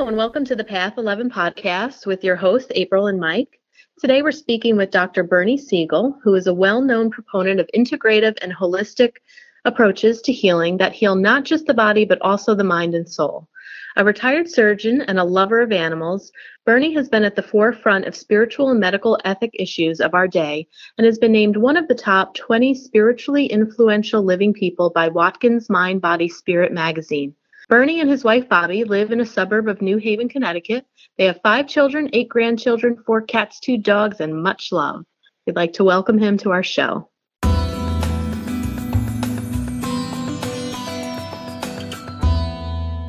Hello, and welcome to the Path 11 podcast with your hosts, April and Mike. Today, we're speaking with Dr. Bernie Siegel, who is a well known proponent of integrative and holistic approaches to healing that heal not just the body, but also the mind and soul. A retired surgeon and a lover of animals, Bernie has been at the forefront of spiritual and medical ethic issues of our day and has been named one of the top 20 spiritually influential living people by Watkins Mind Body Spirit magazine. Bernie and his wife Bobbie live in a suburb of New Haven, Connecticut. They have five children, eight grandchildren, four cats, two dogs, and much love. We'd like to welcome him to our show.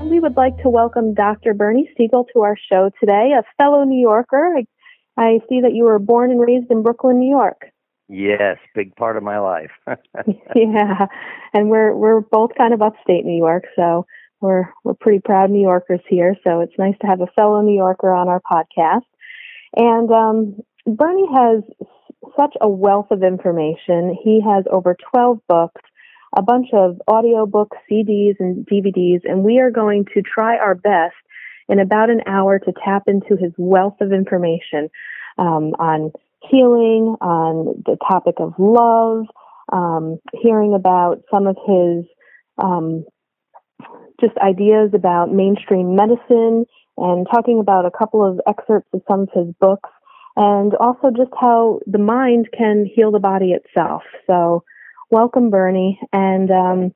we would like to welcome Dr. Bernie Siegel to our show today, a fellow New Yorker. I, I see that you were born and raised in Brooklyn, New York. Yes, big part of my life. yeah, and we're we're both kind of upstate New York, so we're we're pretty proud New Yorkers here. So it's nice to have a fellow New Yorker on our podcast. And um, Bernie has such a wealth of information. He has over 12 books a bunch of audio books, CDs, and DVDs, and we are going to try our best in about an hour to tap into his wealth of information um, on healing, on the topic of love, um, hearing about some of his um, just ideas about mainstream medicine, and talking about a couple of excerpts of some of his books, and also just how the mind can heal the body itself. So welcome, Bernie. And um,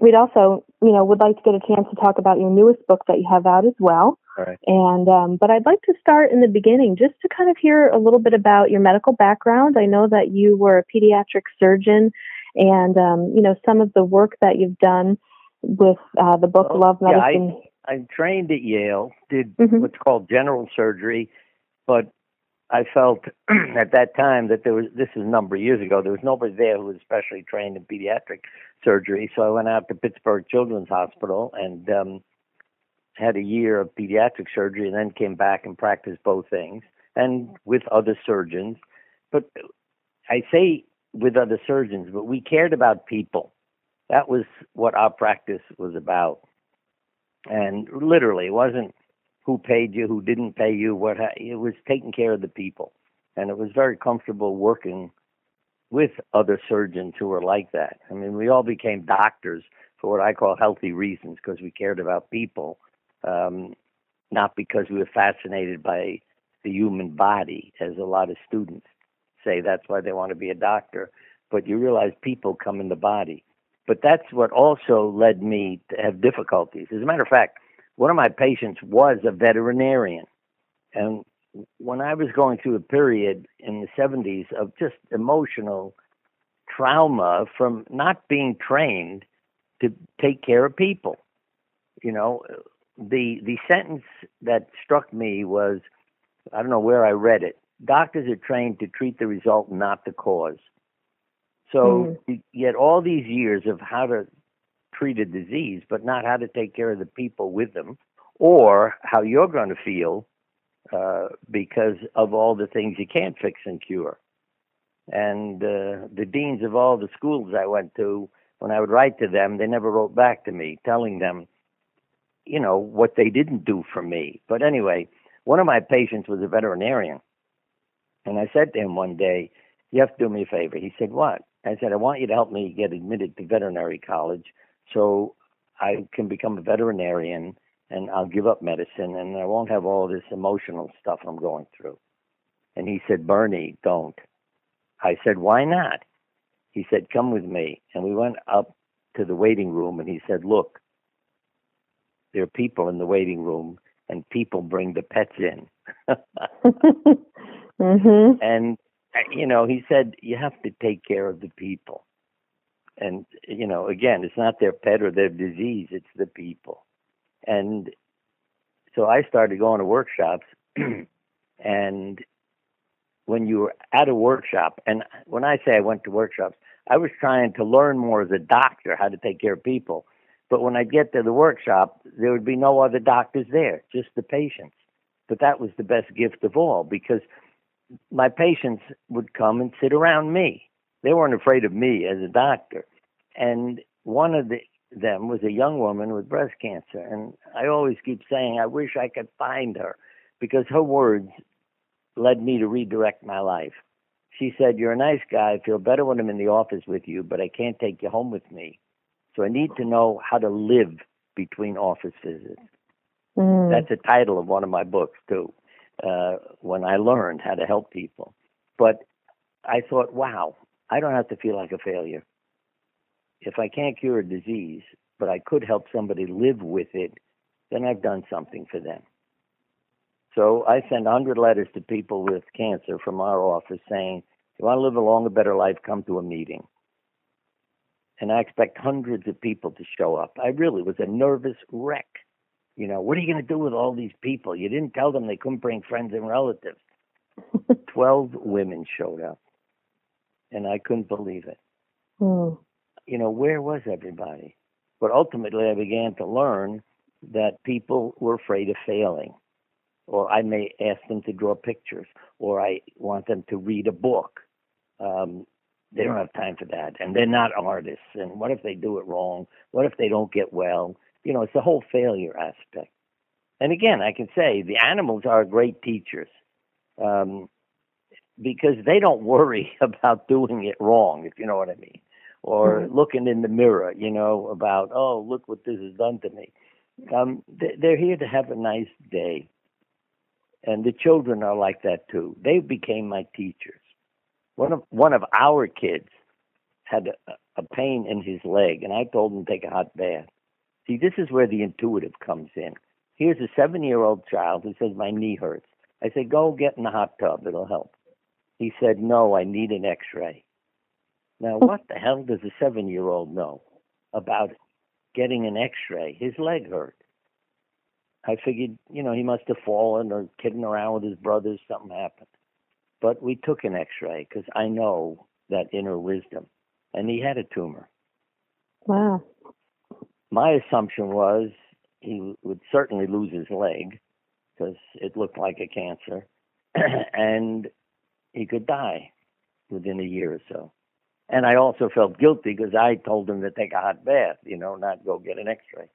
we'd also, you know, would like to get a chance to talk about your newest book that you have out as well. Right. And um, but I'd like to start in the beginning, just to kind of hear a little bit about your medical background. I know that you were a pediatric surgeon, and um, you know some of the work that you've done with uh, the book Love Medicine. Yeah, I, I trained at Yale, did mm-hmm. what's called general surgery, but I felt at that time that there was this is a number of years ago. There was nobody there who was specially trained in pediatric surgery, so I went out to Pittsburgh Children's Hospital and um, had a year of pediatric surgery, and then came back and practiced both things and with other surgeons. But I say with other surgeons, but we cared about people. That was what our practice was about, and literally, it wasn't who paid you, who didn't pay you, what it was taking care of the people, and it was very comfortable working with other surgeons who were like that. I mean, we all became doctors for what I call healthy reasons because we cared about people, um, not because we were fascinated by the human body, as a lot of students say. That's why they want to be a doctor. But you realize people come in the body. But that's what also led me to have difficulties. As a matter of fact, one of my patients was a veterinarian. And when I was going through a period in the 70s of just emotional trauma from not being trained to take care of people, you know, the the sentence that struck me was I don't know where I read it. Doctors are trained to treat the result, not the cause. So mm. you get all these years of how to treat a disease, but not how to take care of the people with them or how you're going to feel uh, because of all the things you can't fix and cure. And uh, the deans of all the schools I went to, when I would write to them, they never wrote back to me telling them, you know, what they didn't do for me. But anyway, one of my patients was a veterinarian. And I said to him one day, You have to do me a favor. He said, What? I said, I want you to help me get admitted to veterinary college so I can become a veterinarian and I'll give up medicine and I won't have all this emotional stuff I'm going through. And he said, Bernie, don't. I said, why not? He said, come with me. And we went up to the waiting room and he said, look, there are people in the waiting room and people bring the pets in. mm-hmm. And, you know, he said, you have to take care of the people. And you know again it's not their pet or their disease it's the people. And so i started going to workshops and when you were at a workshop and when i say i went to workshops i was trying to learn more as a doctor how to take care of people. But when I'd get to the workshop there would be no other doctors there just the patients. But that was the best gift of all because my patients would come and sit around me they weren't afraid of me as a doctor. And one of the them was a young woman with breast cancer. And I always keep saying, I wish I could find her because her words led me to redirect my life. She said, You're a nice guy. I feel better when I'm in the office with you, but I can't take you home with me. So I need to know how to live between office visits. Mm. That's the title of one of my books, too, uh, when I learned how to help people. But I thought, wow, I don't have to feel like a failure. If I can't cure a disease, but I could help somebody live with it, then I've done something for them. So I send 100 letters to people with cancer from our office saying, if you want to live a longer, better life, come to a meeting. And I expect hundreds of people to show up. I really was a nervous wreck. You know, what are you going to do with all these people? You didn't tell them they couldn't bring friends and relatives. 12 women showed up, and I couldn't believe it. Mm. You know, where was everybody? But ultimately, I began to learn that people were afraid of failing. Or I may ask them to draw pictures, or I want them to read a book. Um, they don't have time for that, and they're not artists. And what if they do it wrong? What if they don't get well? You know, it's the whole failure aspect. And again, I can say the animals are great teachers um, because they don't worry about doing it wrong, if you know what I mean, or mm-hmm. looking in the mirror, you know, about oh look what this has done to me. Um, they're here to have a nice day, and the children are like that too. They became my teachers. One of one of our kids had a, a pain in his leg, and I told him to take a hot bath. See, this is where the intuitive comes in. Here's a seven-year-old child who says my knee hurts. I said, go get in the hot tub. It'll help. He said, no, I need an x-ray. Now, what the hell does a seven-year-old know about getting an x-ray? His leg hurt. I figured, you know, he must have fallen or kidding around with his brothers. Something happened. But we took an x-ray because I know that inner wisdom. And he had a tumor. Wow. My assumption was he would certainly lose his leg because it looked like a cancer, and he could die within a year or so. And I also felt guilty because I told him to take a hot bath, you know, not go get an X-ray.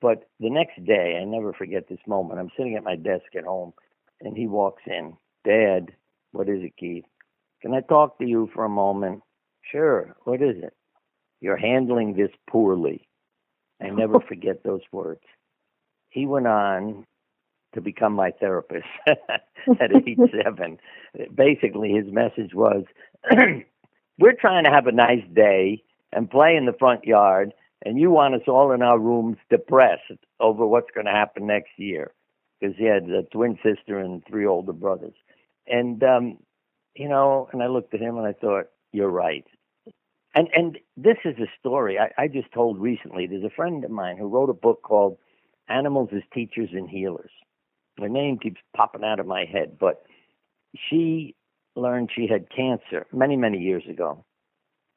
But the next day, I never forget this moment. I'm sitting at my desk at home, and he walks in. Dad, what is it, Keith? Can I talk to you for a moment? Sure. What is it? You're handling this poorly. I never forget those words. He went on to become my therapist at age seven. Basically, his message was We're trying to have a nice day and play in the front yard, and you want us all in our rooms depressed over what's going to happen next year. Because he had a twin sister and three older brothers. And, um, you know, and I looked at him and I thought, You're right. And and this is a story I, I just told recently. There's a friend of mine who wrote a book called Animals as Teachers and Healers her name keeps popping out of my head, but she learned she had cancer many, many years ago.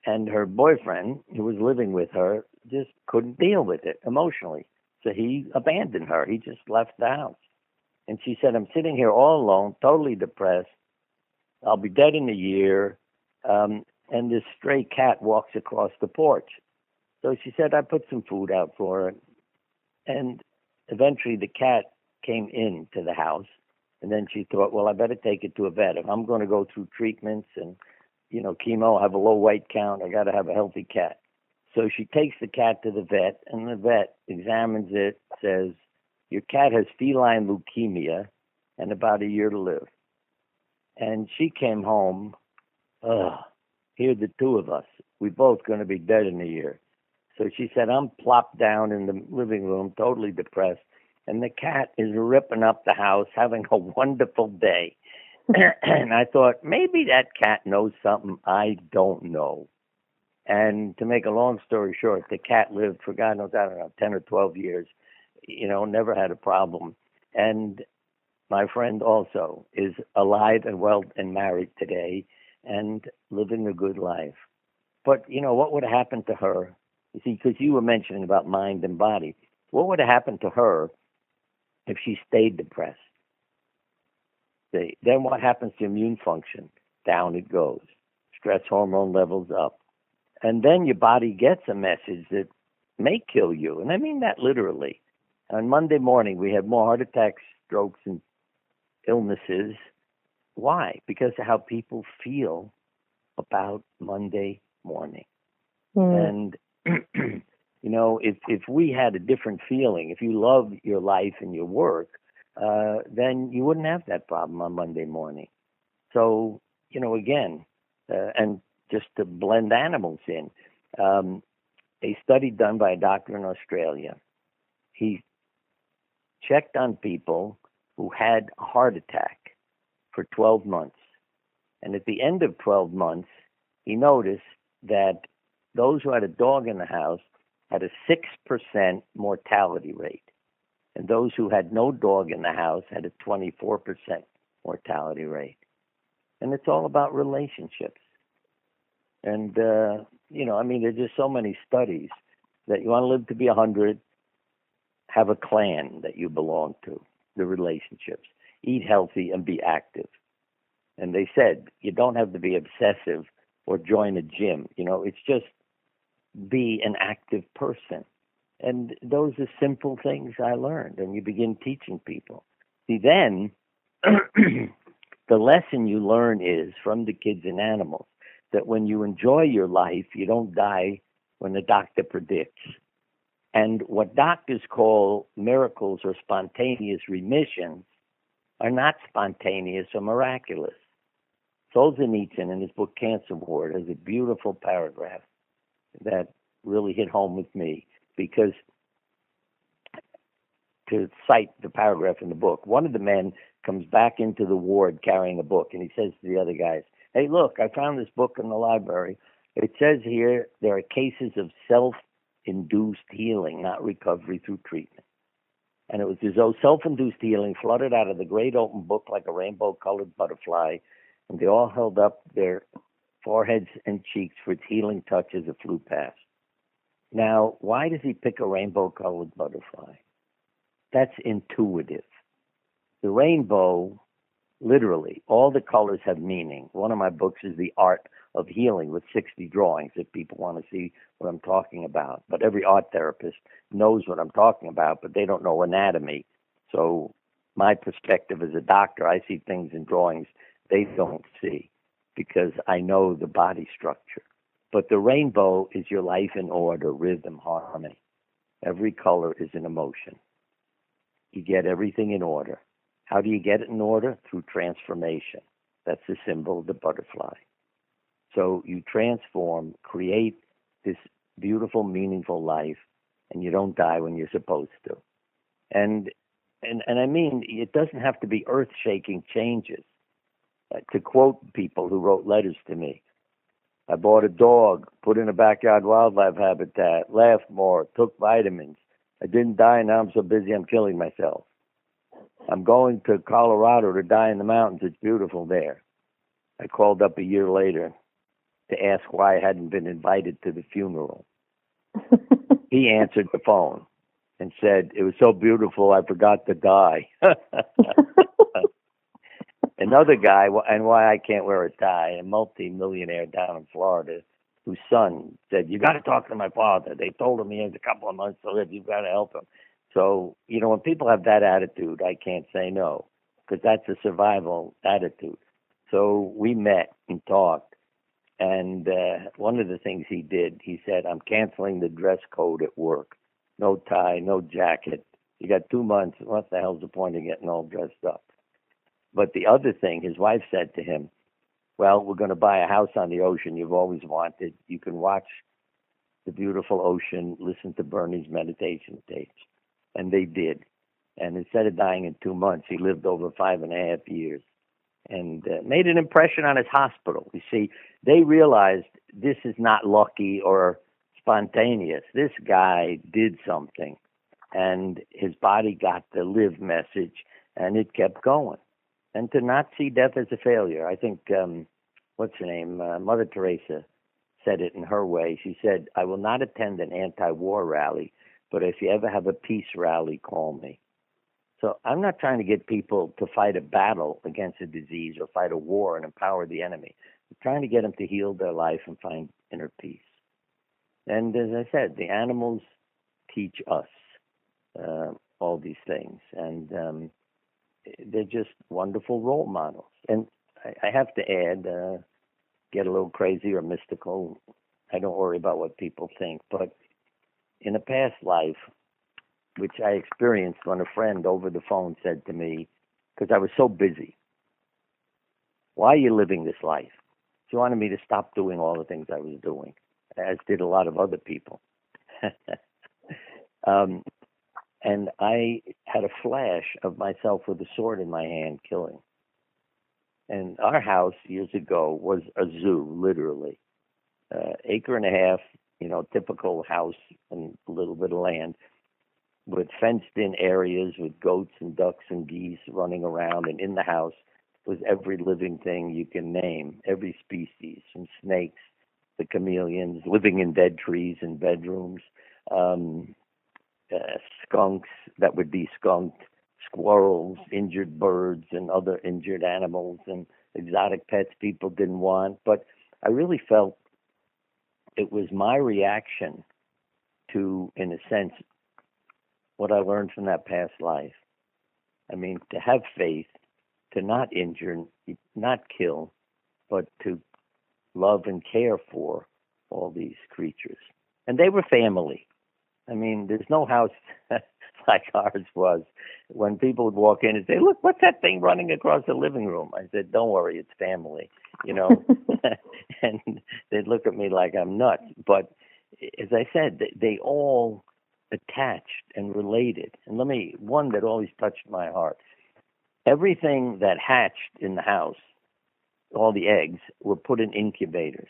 And her boyfriend, who was living with her, just couldn't deal with it emotionally. So he abandoned her. He just left the house. And she said, I'm sitting here all alone, totally depressed. I'll be dead in a year. Um, and this stray cat walks across the porch. So she said, I put some food out for her. And eventually the cat came into the house, and then she thought, well, I better take it to a vet. If I'm going to go through treatments and you know chemo, have a low white count, I got to have a healthy cat. So she takes the cat to the vet, and the vet examines it, says, your cat has feline leukemia and about a year to live. And she came home, ugh, here the two of us. We both going to be dead in a year. So she said, I'm plopped down in the living room, totally depressed and the cat is ripping up the house, having a wonderful day. and I thought maybe that cat knows something I don't know. And to make a long story short, the cat lived for God knows I don't know ten or twelve years. You know, never had a problem. And my friend also is alive and well and married today and living a good life. But you know what would have happened to her? You see, because you were mentioning about mind and body, what would have happened to her if she stayed depressed. Then what happens to immune function? Down it goes. Stress hormone levels up. And then your body gets a message that may kill you. And I mean that literally. On Monday morning, we have more heart attacks, strokes, and illnesses. Why? Because of how people feel about Monday morning. Mm. And, you know, if, if we had a different feeling, if you love your life and your work, uh, then you wouldn't have that problem on Monday morning. So, you know, again, uh, and just to blend animals in, um, a study done by a doctor in Australia, he checked on people who had a heart attack for 12 months. And at the end of 12 months, he noticed that those who had a dog in the house had a 6% mortality rate. And those who had no dog in the house had a 24% mortality rate. And it's all about relationships. And, uh, you know, I mean, there's just so many studies that you want to live to be 100, have a clan that you belong to, the relationships, eat healthy and be active. And they said you don't have to be obsessive or join a gym. You know, it's just be an active person. And those are simple things I learned, and you begin teaching people. See, then the lesson you learn is from the kids and animals that when you enjoy your life, you don't die when the doctor predicts. And what doctors call miracles or spontaneous remissions are not spontaneous or miraculous. Solzhenitsyn, in his book Cancer Ward, has a beautiful paragraph that really hit home with me because, to cite the paragraph in the book, one of the men comes back into the ward carrying a book and he says to the other guys, Hey, look, I found this book in the library. It says here there are cases of self induced healing, not recovery through treatment. And it was as though self induced healing flooded out of the great open book like a rainbow colored butterfly, and they all held up their foreheads and cheeks for its healing touch as it flew past. Now, why does he pick a rainbow colored butterfly? That's intuitive. The rainbow literally all the colors have meaning. One of my books is the art of healing with 60 drawings if people want to see what i'm talking about. But every art therapist knows what i'm talking about but they don't know anatomy. So my perspective as a doctor i see things in drawings they don't see because i know the body structure. But the rainbow is your life in order rhythm harmony. Every color is an emotion. You get everything in order how do you get it in order? Through transformation. That's the symbol of the butterfly. So you transform, create this beautiful, meaningful life, and you don't die when you're supposed to. And and and I mean, it doesn't have to be earth-shaking changes. Uh, to quote people who wrote letters to me, I bought a dog, put in a backyard wildlife habitat, laughed more, took vitamins. I didn't die. and Now I'm so busy I'm killing myself. I'm going to Colorado to die in the mountains. It's beautiful there. I called up a year later to ask why I hadn't been invited to the funeral. he answered the phone and said, It was so beautiful, I forgot to die. Another guy, and why I can't wear a tie, a multi-millionaire down in Florida, whose son said, You got to talk to my father. They told him he has a couple of months to live. You've got to help him. So, you know, when people have that attitude, I can't say no because that's a survival attitude. So we met and talked. And uh, one of the things he did, he said, I'm canceling the dress code at work. No tie, no jacket. You got two months. What the hell's the point of getting all dressed up? But the other thing, his wife said to him, Well, we're going to buy a house on the ocean you've always wanted. You can watch the beautiful ocean, listen to Bernie's meditation tapes and they did. And instead of dying in two months, he lived over five and a half years and uh, made an impression on his hospital. You see, they realized this is not lucky or spontaneous. This guy did something, and his body got the live message, and it kept going. And to not see death as a failure, I think, um, what's her name? Uh, Mother Teresa said it in her way. She said, I will not attend an anti war rally but if you ever have a peace rally, call me. So I'm not trying to get people to fight a battle against a disease or fight a war and empower the enemy. I'm trying to get them to heal their life and find inner peace. And as I said, the animals teach us uh, all these things, and um, they're just wonderful role models. And I, I have to add, uh, get a little crazy or mystical. I don't worry about what people think, but in a past life, which I experienced when a friend over the phone said to me, because I was so busy, why are you living this life? She wanted me to stop doing all the things I was doing, as did a lot of other people. um, and I had a flash of myself with a sword in my hand killing. And our house years ago was a zoo, literally. Uh, acre and a half, you know, typical house and a little bit of land with fenced in areas with goats and ducks and geese running around. And in the house was every living thing you can name, every species, from snakes, the chameleons, living in dead trees in bedrooms, um, uh, skunks that would be skunked, squirrels, injured birds, and other injured animals, and exotic pets people didn't want. But I really felt it was my reaction to, in a sense, what I learned from that past life. I mean, to have faith, to not injure, not kill, but to love and care for all these creatures. And they were family. I mean, there's no house like ours was. When people would walk in and say, "Look, what's that thing running across the living room?" I said, "Don't worry, it's family," you know. and they'd look at me like I'm nuts. But as I said, they, they all attached and related. And let me one that always touched my heart. Everything that hatched in the house, all the eggs, were put in incubators.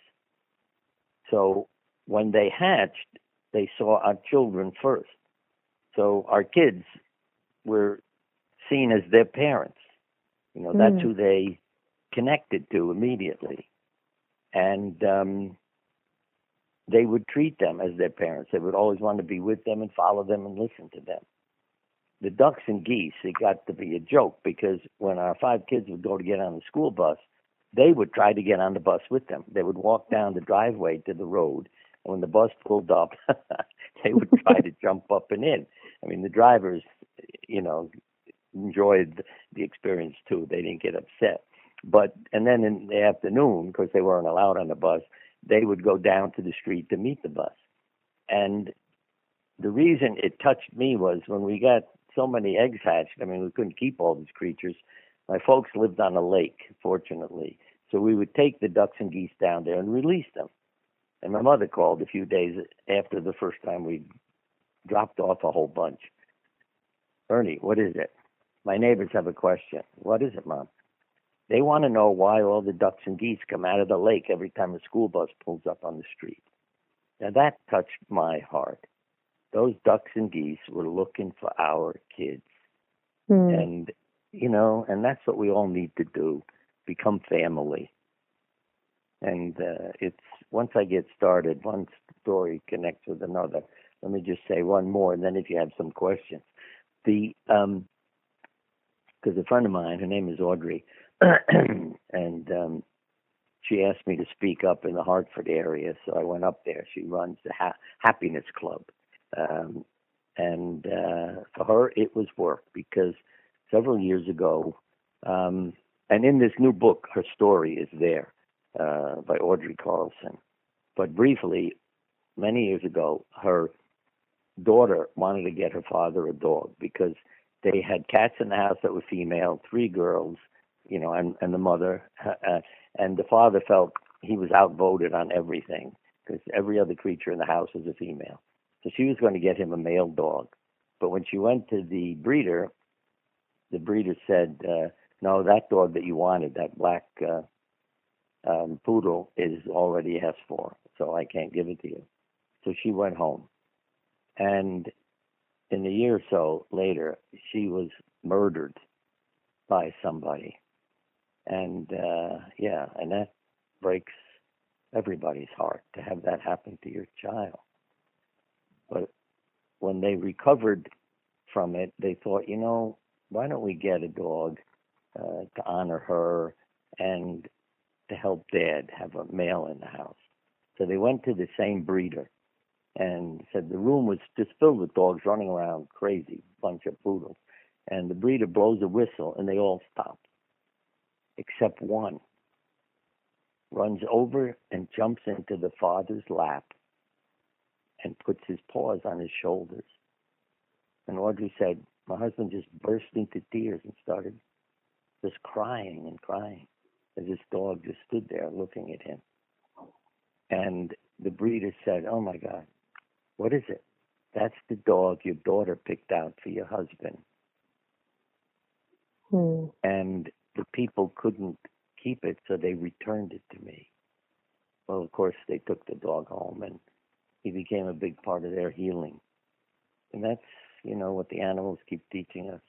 So when they hatched, they saw our children first. So our kids were seen as their parents. You know, that's mm. who they connected to immediately. And um, they would treat them as their parents. They would always want to be with them and follow them and listen to them. The ducks and geese, it got to be a joke because when our five kids would go to get on the school bus, they would try to get on the bus with them. They would walk down the driveway to the road And when the bus pulled up, they would try to jump up and in. I mean, the drivers, you know, enjoyed the experience too. They didn't get upset. But and then in the afternoon, because they weren't allowed on the bus, they would go down to the street to meet the bus. And the reason it touched me was when we got so many eggs hatched. I mean, we couldn't keep all these creatures. My folks lived on a lake, fortunately, so we would take the ducks and geese down there and release them. And my mother called a few days after the first time we dropped off a whole bunch. Ernie, what is it? My neighbors have a question. What is it, Mom? They want to know why all the ducks and geese come out of the lake every time a school bus pulls up on the street. Now that touched my heart. Those ducks and geese were looking for our kids. Mm. And, you know, and that's what we all need to do become family. And uh, it's once I get started, one story connects with another. Let me just say one more, and then if you have some questions, the um, because a friend of mine, her name is Audrey, and um, she asked me to speak up in the Hartford area, so I went up there. She runs the ha- Happiness Club, um, and uh, for her it was work because several years ago, um, and in this new book, her story is there uh, by Audrey Carlson. But briefly, many years ago, her daughter wanted to get her father a dog because they had cats in the house that were female, three girls, you know, and, and the mother. Uh, and the father felt he was outvoted on everything because every other creature in the house was a female. So she was going to get him a male dog. But when she went to the breeder, the breeder said, uh, no, that dog that you wanted, that black uh, um, poodle is already S4, so I can't give it to you. So she went home. And in a year or so later, she was murdered by somebody. And uh, yeah, and that breaks everybody's heart to have that happen to your child. But when they recovered from it, they thought, you know, why don't we get a dog uh, to honor her and to help dad have a male in the house. So they went to the same breeder and said the room was just filled with dogs running around, crazy bunch of poodles. And the breeder blows a whistle, and they all stop, except one. Runs over and jumps into the father's lap and puts his paws on his shoulders. And Audrey said, my husband just burst into tears and started just crying and crying as this dog just stood there looking at him. And the breeder said, Oh my God, what is it? That's the dog your daughter picked out for your husband. Hmm. And the people couldn't keep it, so they returned it to me. Well, of course, they took the dog home and he became a big part of their healing. And that's, you know, what the animals keep teaching us.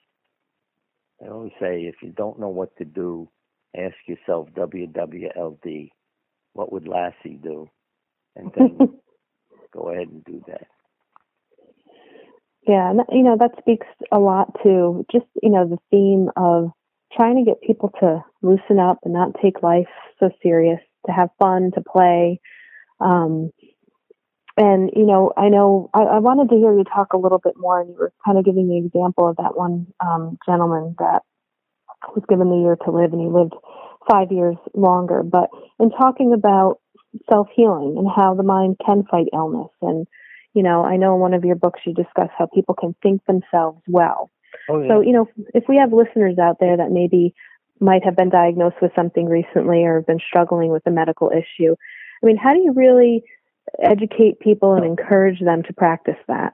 I always say if you don't know what to do, ask yourself WWLD, what would Lassie do? And then go ahead and do that. Yeah, and you know that speaks a lot to just you know the theme of trying to get people to loosen up and not take life so serious, to have fun, to play. Um, and you know, I know I, I, wanted to hear you talk a little bit more, and you were kind of giving the example of that one um, gentleman that was given the year to live, and he lived five years longer. But in talking about self healing and how the mind can fight illness. And, you know, I know in one of your books you discuss how people can think themselves well. Oh, yeah. So, you know, if we have listeners out there that maybe might have been diagnosed with something recently or have been struggling with a medical issue, I mean, how do you really educate people and encourage them to practice that?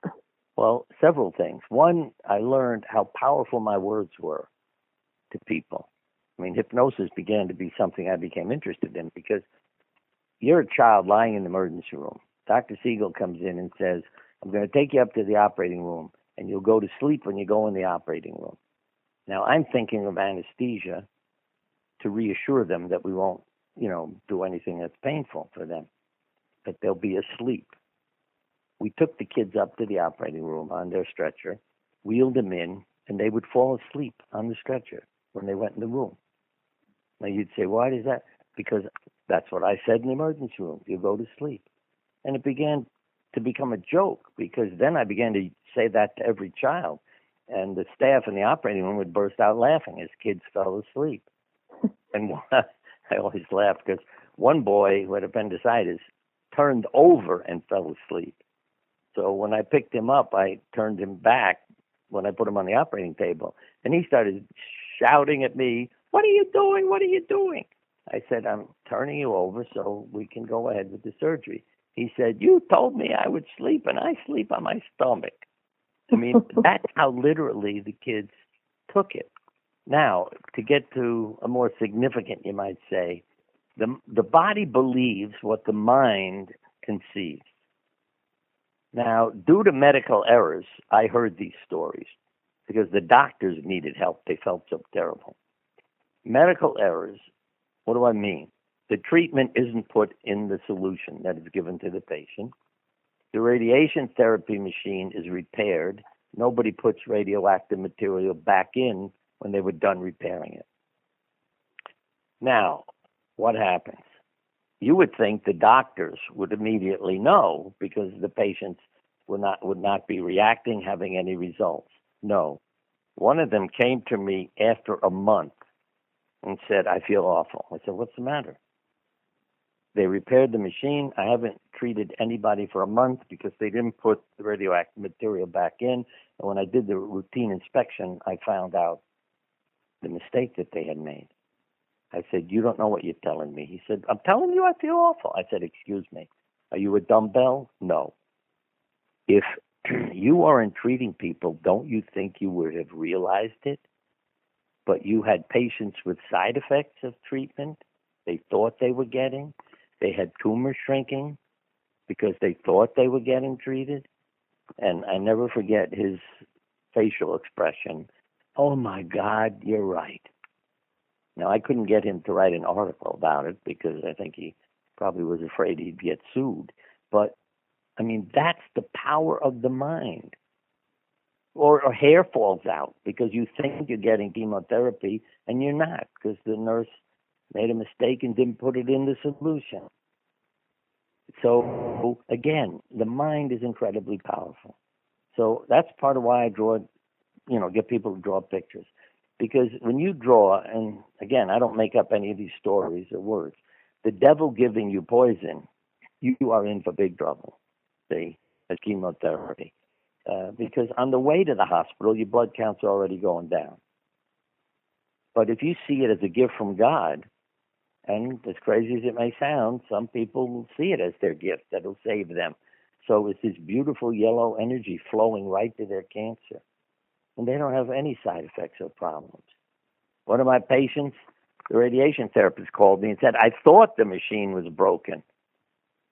Well, several things. One, I learned how powerful my words were to people. I mean, hypnosis began to be something I became interested in because you're a child lying in the emergency room. Dr. Siegel comes in and says, I'm going to take you up to the operating room and you'll go to sleep when you go in the operating room. Now, I'm thinking of anesthesia to reassure them that we won't, you know, do anything that's painful for them, that they'll be asleep. We took the kids up to the operating room on their stretcher, wheeled them in, and they would fall asleep on the stretcher when they went in the room. Now, you'd say, why does that? Because that's what I said in the emergency room. You go to sleep. And it began to become a joke because then I began to say that to every child. And the staff in the operating room would burst out laughing as kids fell asleep. and I always laugh because one boy who had appendicitis turned over and fell asleep. So when I picked him up, I turned him back when I put him on the operating table. And he started shouting at me, What are you doing? What are you doing? I said, I'm turning you over so we can go ahead with the surgery. He said, You told me I would sleep, and I sleep on my stomach. I mean, that's how literally the kids took it. Now, to get to a more significant, you might say, the, the body believes what the mind conceives. Now, due to medical errors, I heard these stories because the doctors needed help. They felt so terrible. Medical errors what do I mean? The treatment isn't put in the solution that is given to the patient. The radiation therapy machine is repaired. Nobody puts radioactive material back in when they were done repairing it. Now, what happens? You would think the doctors would immediately know because the patients would not would not be reacting, having any results. No. One of them came to me after a month and said, I feel awful. I said, What's the matter? They repaired the machine. I haven't treated anybody for a month because they didn't put the radioactive material back in. And when I did the routine inspection, I found out the mistake that they had made. I said, You don't know what you're telling me. He said, I'm telling you I feel awful. I said, Excuse me. Are you a dumbbell? No. If you aren't treating people, don't you think you would have realized it? but you had patients with side effects of treatment they thought they were getting. They had tumor shrinking because they thought they were getting treated. And I never forget his facial expression. Oh my God, you're right. Now, I couldn't get him to write an article about it because I think he probably was afraid he'd get sued. But I mean, that's the power of the mind or, or hair falls out because you think you're getting chemotherapy and you're not because the nurse made a mistake and didn't put it in the solution. So again, the mind is incredibly powerful. So that's part of why I draw, you know, get people to draw pictures. Because when you draw, and again, I don't make up any of these stories or words, the devil giving you poison, you are in for big trouble. See, as chemotherapy. Uh, because on the way to the hospital, your blood count's are already going down. But if you see it as a gift from God, and as crazy as it may sound, some people will see it as their gift that'll save them. So it's this beautiful yellow energy flowing right to their cancer. And they don't have any side effects or problems. One of my patients, the radiation therapist called me and said, I thought the machine was broken.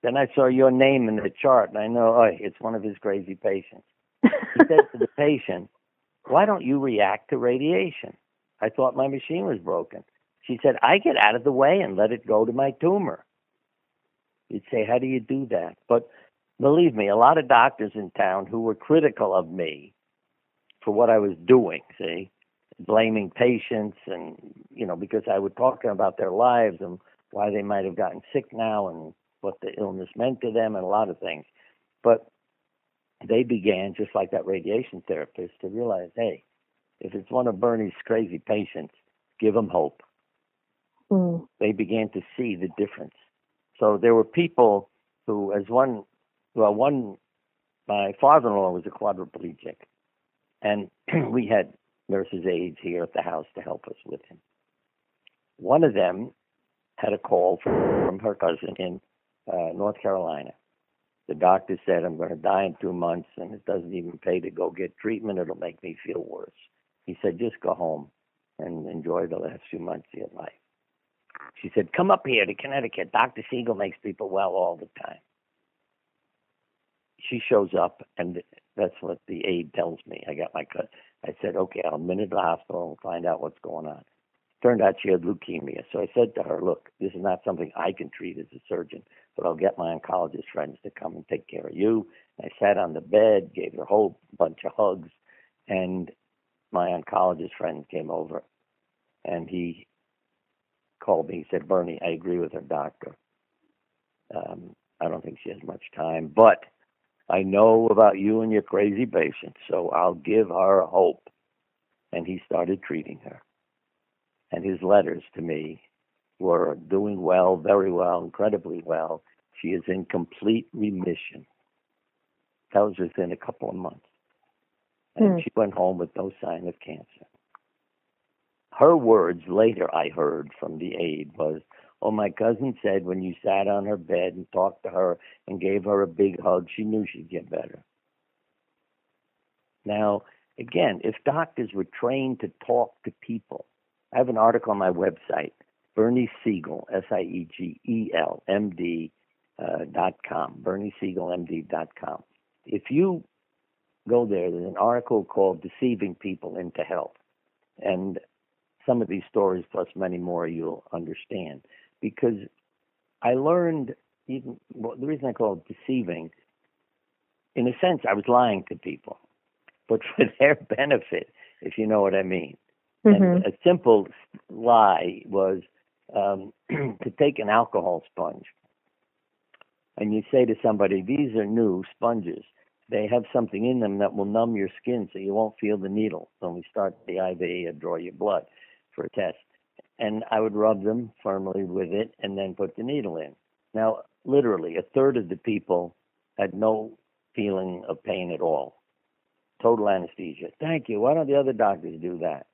Then I saw your name in the chart, and I know oh, it's one of his crazy patients. He said to the patient, Why don't you react to radiation? I thought my machine was broken. She said, I get out of the way and let it go to my tumor. You'd say, How do you do that? But believe me, a lot of doctors in town who were critical of me for what I was doing, see, blaming patients and, you know, because I would talk about their lives and why they might have gotten sick now and what the illness meant to them and a lot of things. But they began, just like that radiation therapist, to realize, hey, if it's one of Bernie's crazy patients, give them hope. Mm. They began to see the difference. So there were people who, as one, well, one, my father-in-law was a quadriplegic, and we had nurses' aides here at the house to help us with him. One of them had a call from her cousin in uh, North Carolina. The doctor said, I'm going to die in two months, and it doesn't even pay to go get treatment. It'll make me feel worse. He said, just go home and enjoy the last few months of your life. She said, come up here to Connecticut. Dr. Siegel makes people well all the time. She shows up, and that's what the aide tells me. I got my cut. I said, okay, I'll minute the hospital and find out what's going on. Turned out she had leukemia. So I said to her, look, this is not something I can treat as a surgeon but I'll get my oncologist friends to come and take care of you. I sat on the bed, gave her a whole bunch of hugs, and my oncologist friend came over and he called me. He said, Bernie, I agree with her doctor. Um, I don't think she has much time, but I know about you and your crazy patient, so I'll give her hope. And he started treating her. And his letters to me were doing well, very well, incredibly well. She is in complete remission. That was within a couple of months. And mm. she went home with no sign of cancer. Her words later, I heard from the aide, was, Oh, my cousin said when you sat on her bed and talked to her and gave her a big hug, she knew she'd get better. Now, again, if doctors were trained to talk to people, I have an article on my website Bernie Siegel, S I E G E L M D uh, dot com. If you go there, there's an article called Deceiving People into Health. And some of these stories, plus many more, you'll understand. Because I learned, even well, the reason I call it deceiving, in a sense, I was lying to people, but for their benefit, if you know what I mean. Mm-hmm. And a simple lie was um, to take an alcohol sponge and you say to somebody, these are new sponges. They have something in them that will numb your skin so you won't feel the needle when we start the IV or draw your blood for a test. And I would rub them firmly with it and then put the needle in. Now, literally, a third of the people had no feeling of pain at all. Total anesthesia. Thank you. Why don't the other doctors do that?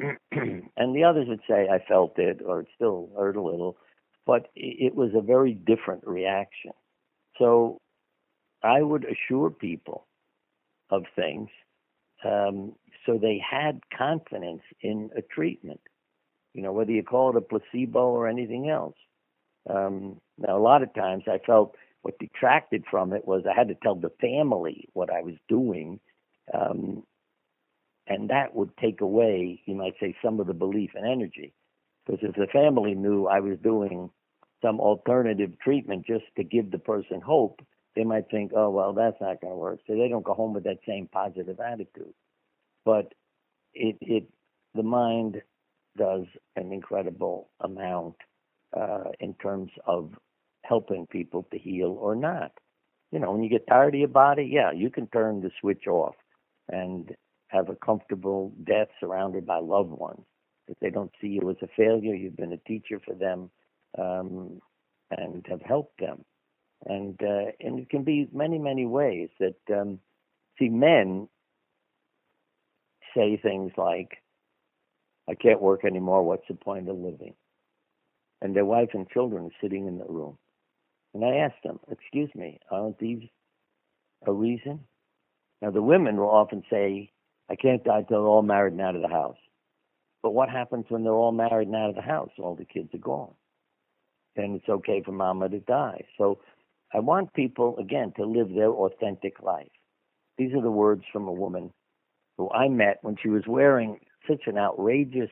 and the others would say, I felt it, or it still hurt a little, but it was a very different reaction. So I would assure people of things um, so they had confidence in a treatment, you know, whether you call it a placebo or anything else. Um, now, a lot of times I felt what detracted from it was I had to tell the family what I was doing. Um, and that would take away, you might say, some of the belief and energy. Because if the family knew I was doing some alternative treatment just to give the person hope, they might think, oh, well, that's not going to work. So they don't go home with that same positive attitude. But it, it the mind does an incredible amount uh, in terms of helping people to heal or not. You know, when you get tired of your body, yeah, you can turn the switch off and have a comfortable death surrounded by loved ones. If they don't see you as a failure, you've been a teacher for them um, and have helped them. And uh, and it can be many many ways that um, see men say things like, "I can't work anymore. What's the point of living?" And their wife and children are sitting in the room. And I asked them, "Excuse me, aren't these a reason?" Now the women will often say, "I can't die till they're all married and out of the house." But what happens when they're all married and out of the house? All the kids are gone. Then it's okay for mama to die. So I want people, again, to live their authentic life. These are the words from a woman who I met when she was wearing such an outrageous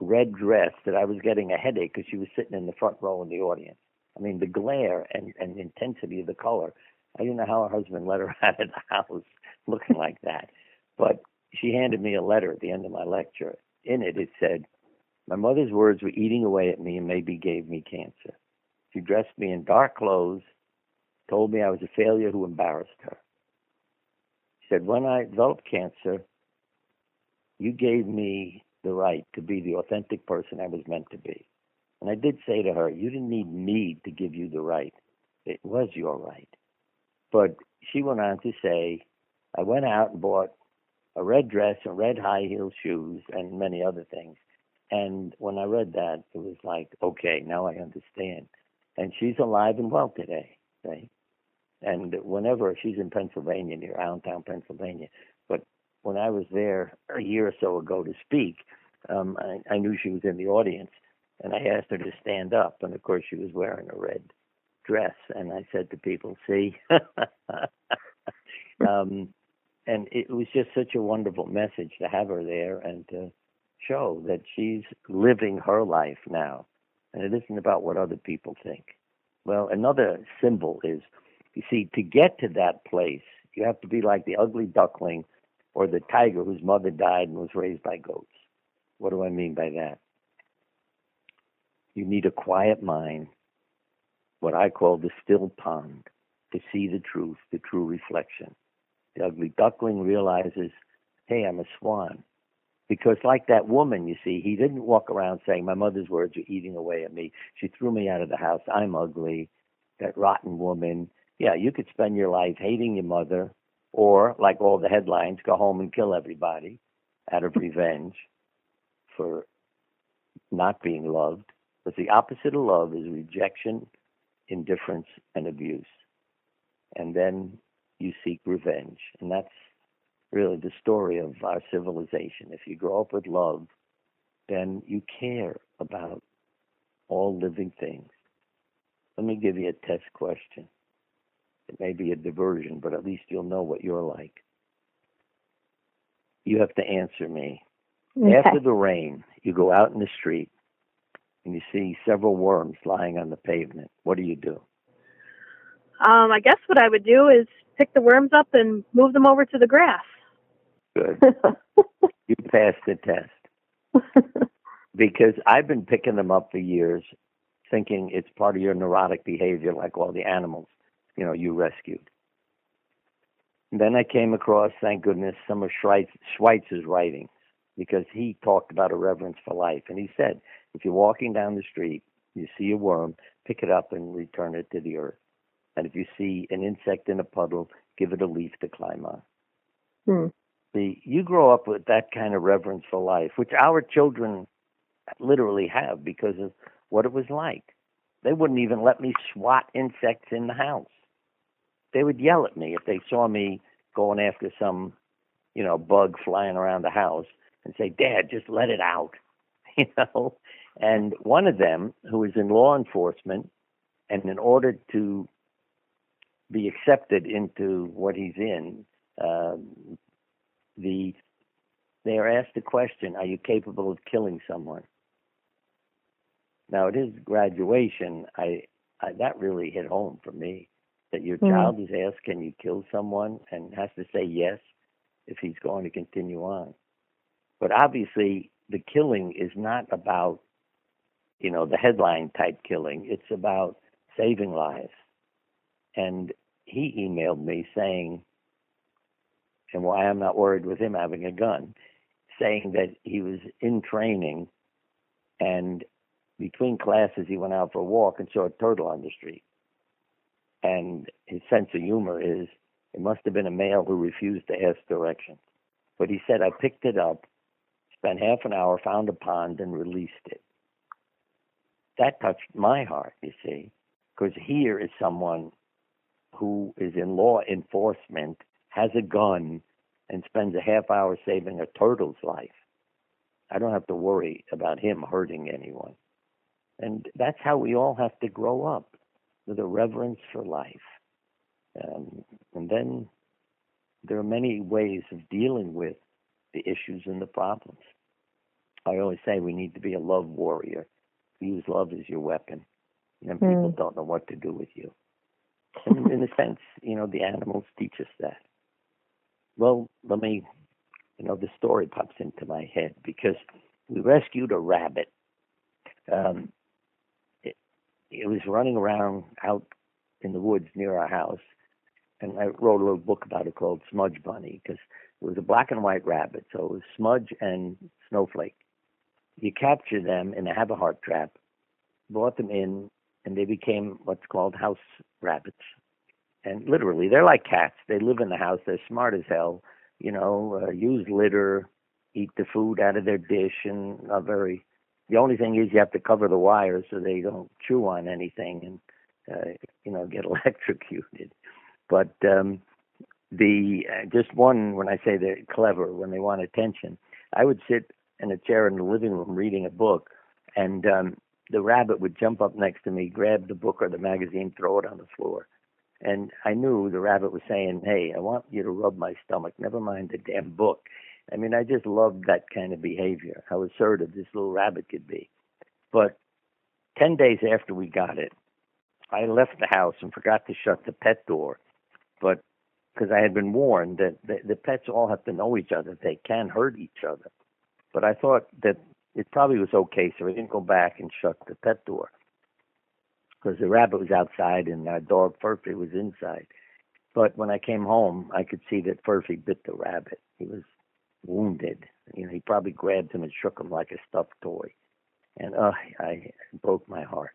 red dress that I was getting a headache because she was sitting in the front row in the audience. I mean, the glare and, and intensity of the color. I didn't know how her husband let her out of the house looking like that. But she handed me a letter at the end of my lecture in it, it said, My mother's words were eating away at me and maybe gave me cancer. She dressed me in dark clothes, told me I was a failure who embarrassed her. She said, When I developed cancer, you gave me the right to be the authentic person I was meant to be. And I did say to her, You didn't need me to give you the right. It was your right. But she went on to say, I went out and bought a red dress and red high heel shoes and many other things. And when I read that, it was like, okay, now I understand. And she's alive and well today, right? And whenever she's in Pennsylvania, near Allentown, Pennsylvania, but when I was there a year or so ago to speak, um, I, I knew she was in the audience, and I asked her to stand up, and of course she was wearing a red dress, and I said to people, "See, um, and it was just such a wonderful message to have her there and to show that she's living her life now and it isn't about what other people think. Well another symbol is you see to get to that place you have to be like the ugly duckling or the tiger whose mother died and was raised by goats what do i mean by that you need a quiet mind what i call the still pond to see the truth the true reflection the ugly duckling realizes, hey, I'm a swan. Because, like that woman, you see, he didn't walk around saying, My mother's words are eating away at me. She threw me out of the house. I'm ugly. That rotten woman. Yeah, you could spend your life hating your mother, or, like all the headlines, go home and kill everybody out of revenge for not being loved. But the opposite of love is rejection, indifference, and abuse. And then you seek revenge. And that's really the story of our civilization. If you grow up with love, then you care about all living things. Let me give you a test question. It may be a diversion, but at least you'll know what you're like. You have to answer me. Okay. After the rain, you go out in the street and you see several worms lying on the pavement. What do you do? Um, I guess what I would do is pick the worms up and move them over to the grass. Good. you passed the test. because I've been picking them up for years, thinking it's part of your neurotic behavior, like all the animals, you know, you rescued. And then I came across, thank goodness, some of Schweitzer's writings because he talked about a reverence for life. And he said, if you're walking down the street, you see a worm, pick it up and return it to the earth. And if you see an insect in a puddle, give it a leaf to climb on. Hmm. See, you grow up with that kind of reverence for life, which our children literally have because of what it was like. They wouldn't even let me swat insects in the house. They would yell at me if they saw me going after some, you know, bug flying around the house and say, Dad, just let it out. You know? And one of them, who is in law enforcement, and in order to be accepted into what he's in, um, the they are asked the question, "Are you capable of killing someone?" Now, at his graduation, I, I that really hit home for me that your mm-hmm. child is asked, "Can you kill someone?" and has to say yes if he's going to continue on. But obviously, the killing is not about, you know, the headline type killing. It's about saving lives. And he emailed me saying, and why I'm not worried with him having a gun, saying that he was in training and between classes he went out for a walk and saw a turtle on the street. And his sense of humor is it must have been a male who refused to ask directions. But he said, I picked it up, spent half an hour, found a pond, and released it. That touched my heart, you see, because here is someone who is in law enforcement, has a gun, and spends a half hour saving a turtle's life. I don't have to worry about him hurting anyone. And that's how we all have to grow up with a reverence for life. Um, and then there are many ways of dealing with the issues and the problems. I always say we need to be a love warrior. Use love as your weapon. And then people mm. don't know what to do with you. And in a sense, you know, the animals teach us that. Well, let me, you know, the story pops into my head because we rescued a rabbit. Um, it, was running around out in the woods near our house, and I wrote a little book about it called Smudge Bunny because it was a black and white rabbit, so it was Smudge and Snowflake. You capture them in a have a heart trap, brought them in, and they became what's called house rabbits. And literally, they're like cats. They live in the house. They're smart as hell. You know, uh, use litter, eat the food out of their dish, and are very. The only thing is you have to cover the wires so they don't chew on anything and uh, you know get electrocuted. But um, the uh, just one when I say they're clever when they want attention, I would sit in a chair in the living room reading a book, and um, the rabbit would jump up next to me, grab the book or the magazine, throw it on the floor. And I knew the rabbit was saying, Hey, I want you to rub my stomach, never mind the damn book. I mean, I just loved that kind of behavior, how assertive this little rabbit could be. But 10 days after we got it, I left the house and forgot to shut the pet door. But because I had been warned that the, the pets all have to know each other, they can hurt each other. But I thought that it probably was okay, so I didn't go back and shut the pet door because the rabbit was outside and our dog Furphy was inside. But when I came home, I could see that Furphy bit the rabbit. He was wounded. You know, he probably grabbed him and shook him like a stuffed toy, and uh, I broke my heart.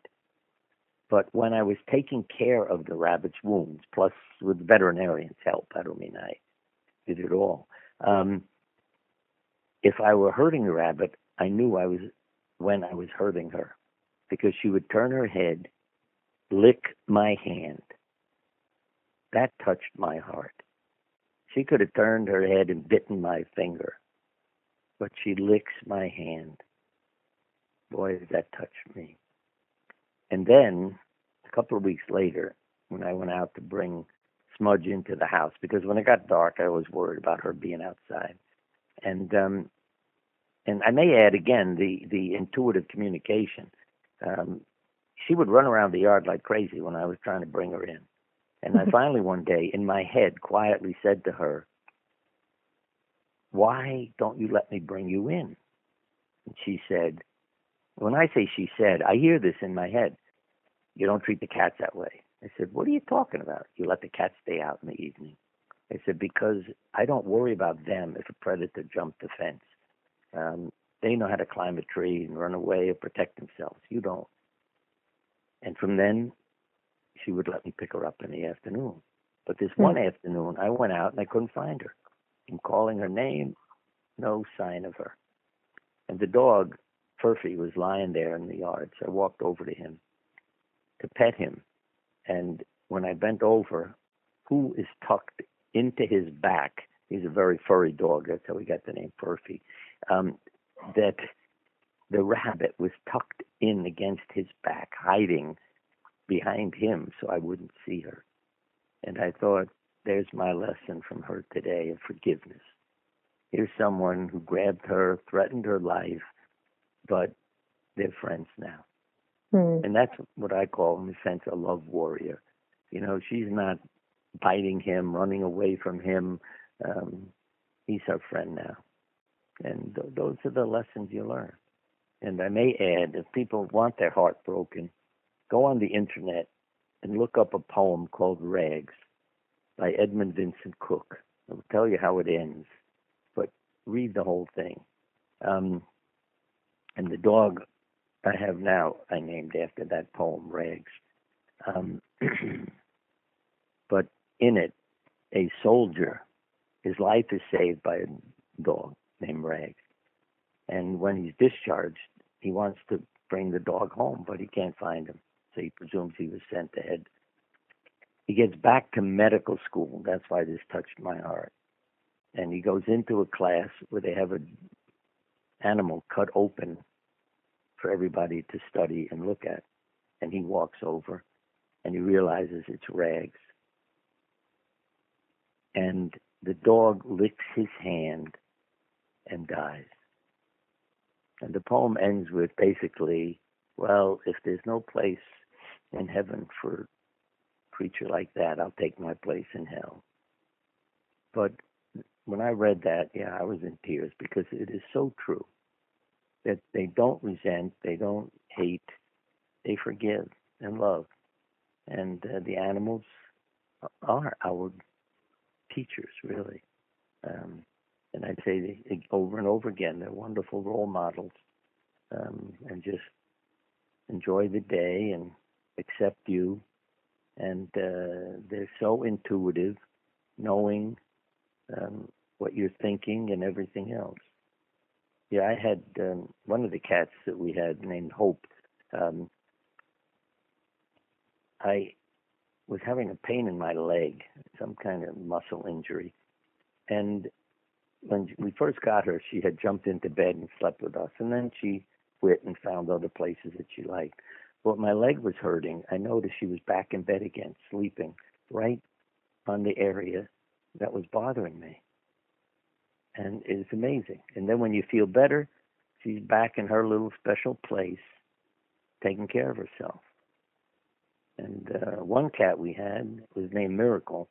But when I was taking care of the rabbit's wounds, plus with the veterinarian's help, I don't mean I did it all. Um, if I were hurting the rabbit, I knew I was when I was hurting her because she would turn her head, lick my hand. That touched my heart. She could have turned her head and bitten my finger, but she licks my hand. Boy, does that touch me. And then a couple of weeks later, when I went out to bring Smudge into the house, because when it got dark, I was worried about her being outside. And um, and I may add again the the intuitive communication. Um, she would run around the yard like crazy when I was trying to bring her in. And I finally one day in my head quietly said to her, Why don't you let me bring you in? And she said, When I say she said, I hear this in my head. You don't treat the cats that way. I said, What are you talking about? You let the cats stay out in the evening. I said, Because I don't worry about them if a predator jumped the fence. Um, they know how to climb a tree and run away or protect themselves. You don't. And from then, she would let me pick her up in the afternoon. But this mm-hmm. one afternoon, I went out and I couldn't find her. I'm calling her name, no sign of her. And the dog, Furphy, was lying there in the yard. So I walked over to him to pet him. And when I bent over, who is tucked into his back? He's a very furry dog. That's how we got the name Furphy. Um, that the rabbit was tucked in against his back, hiding behind him so I wouldn't see her. And I thought, there's my lesson from her today of forgiveness. Here's someone who grabbed her, threatened her life, but they're friends now. Mm. And that's what I call, in a sense, a love warrior. You know, she's not biting him, running away from him. Um, he's her friend now. And th- those are the lessons you learn. And I may add, if people want their heart broken, go on the internet and look up a poem called Rags by Edmund Vincent Cook. I'll tell you how it ends, but read the whole thing. Um, and the dog I have now, I named after that poem, Rags. Um, but in it, a soldier, his life is saved by a dog named Rags. And when he's discharged, he wants to bring the dog home, but he can't find him. So he presumes he was sent ahead. He gets back to medical school. That's why this touched my heart. And he goes into a class where they have an animal cut open for everybody to study and look at. And he walks over and he realizes it's rags. And the dog licks his hand and dies. And the poem ends with basically, well, if there's no place in heaven for a creature like that, I'll take my place in hell. But when I read that, yeah, I was in tears because it is so true that they don't resent, they don't hate, they forgive and love. And uh, the animals are our teachers, really. Um, and I'd say over and over again, they're wonderful role models. Um, and just enjoy the day and accept you. And uh, they're so intuitive, knowing um, what you're thinking and everything else. Yeah, I had um, one of the cats that we had named Hope. Um, I was having a pain in my leg, some kind of muscle injury, and when we first got her, she had jumped into bed and slept with us, and then she went and found other places that she liked. But my leg was hurting. I noticed she was back in bed again, sleeping right on the area that was bothering me and it's amazing. And then when you feel better, she's back in her little special place, taking care of herself. And uh, one cat we had was named Miracle.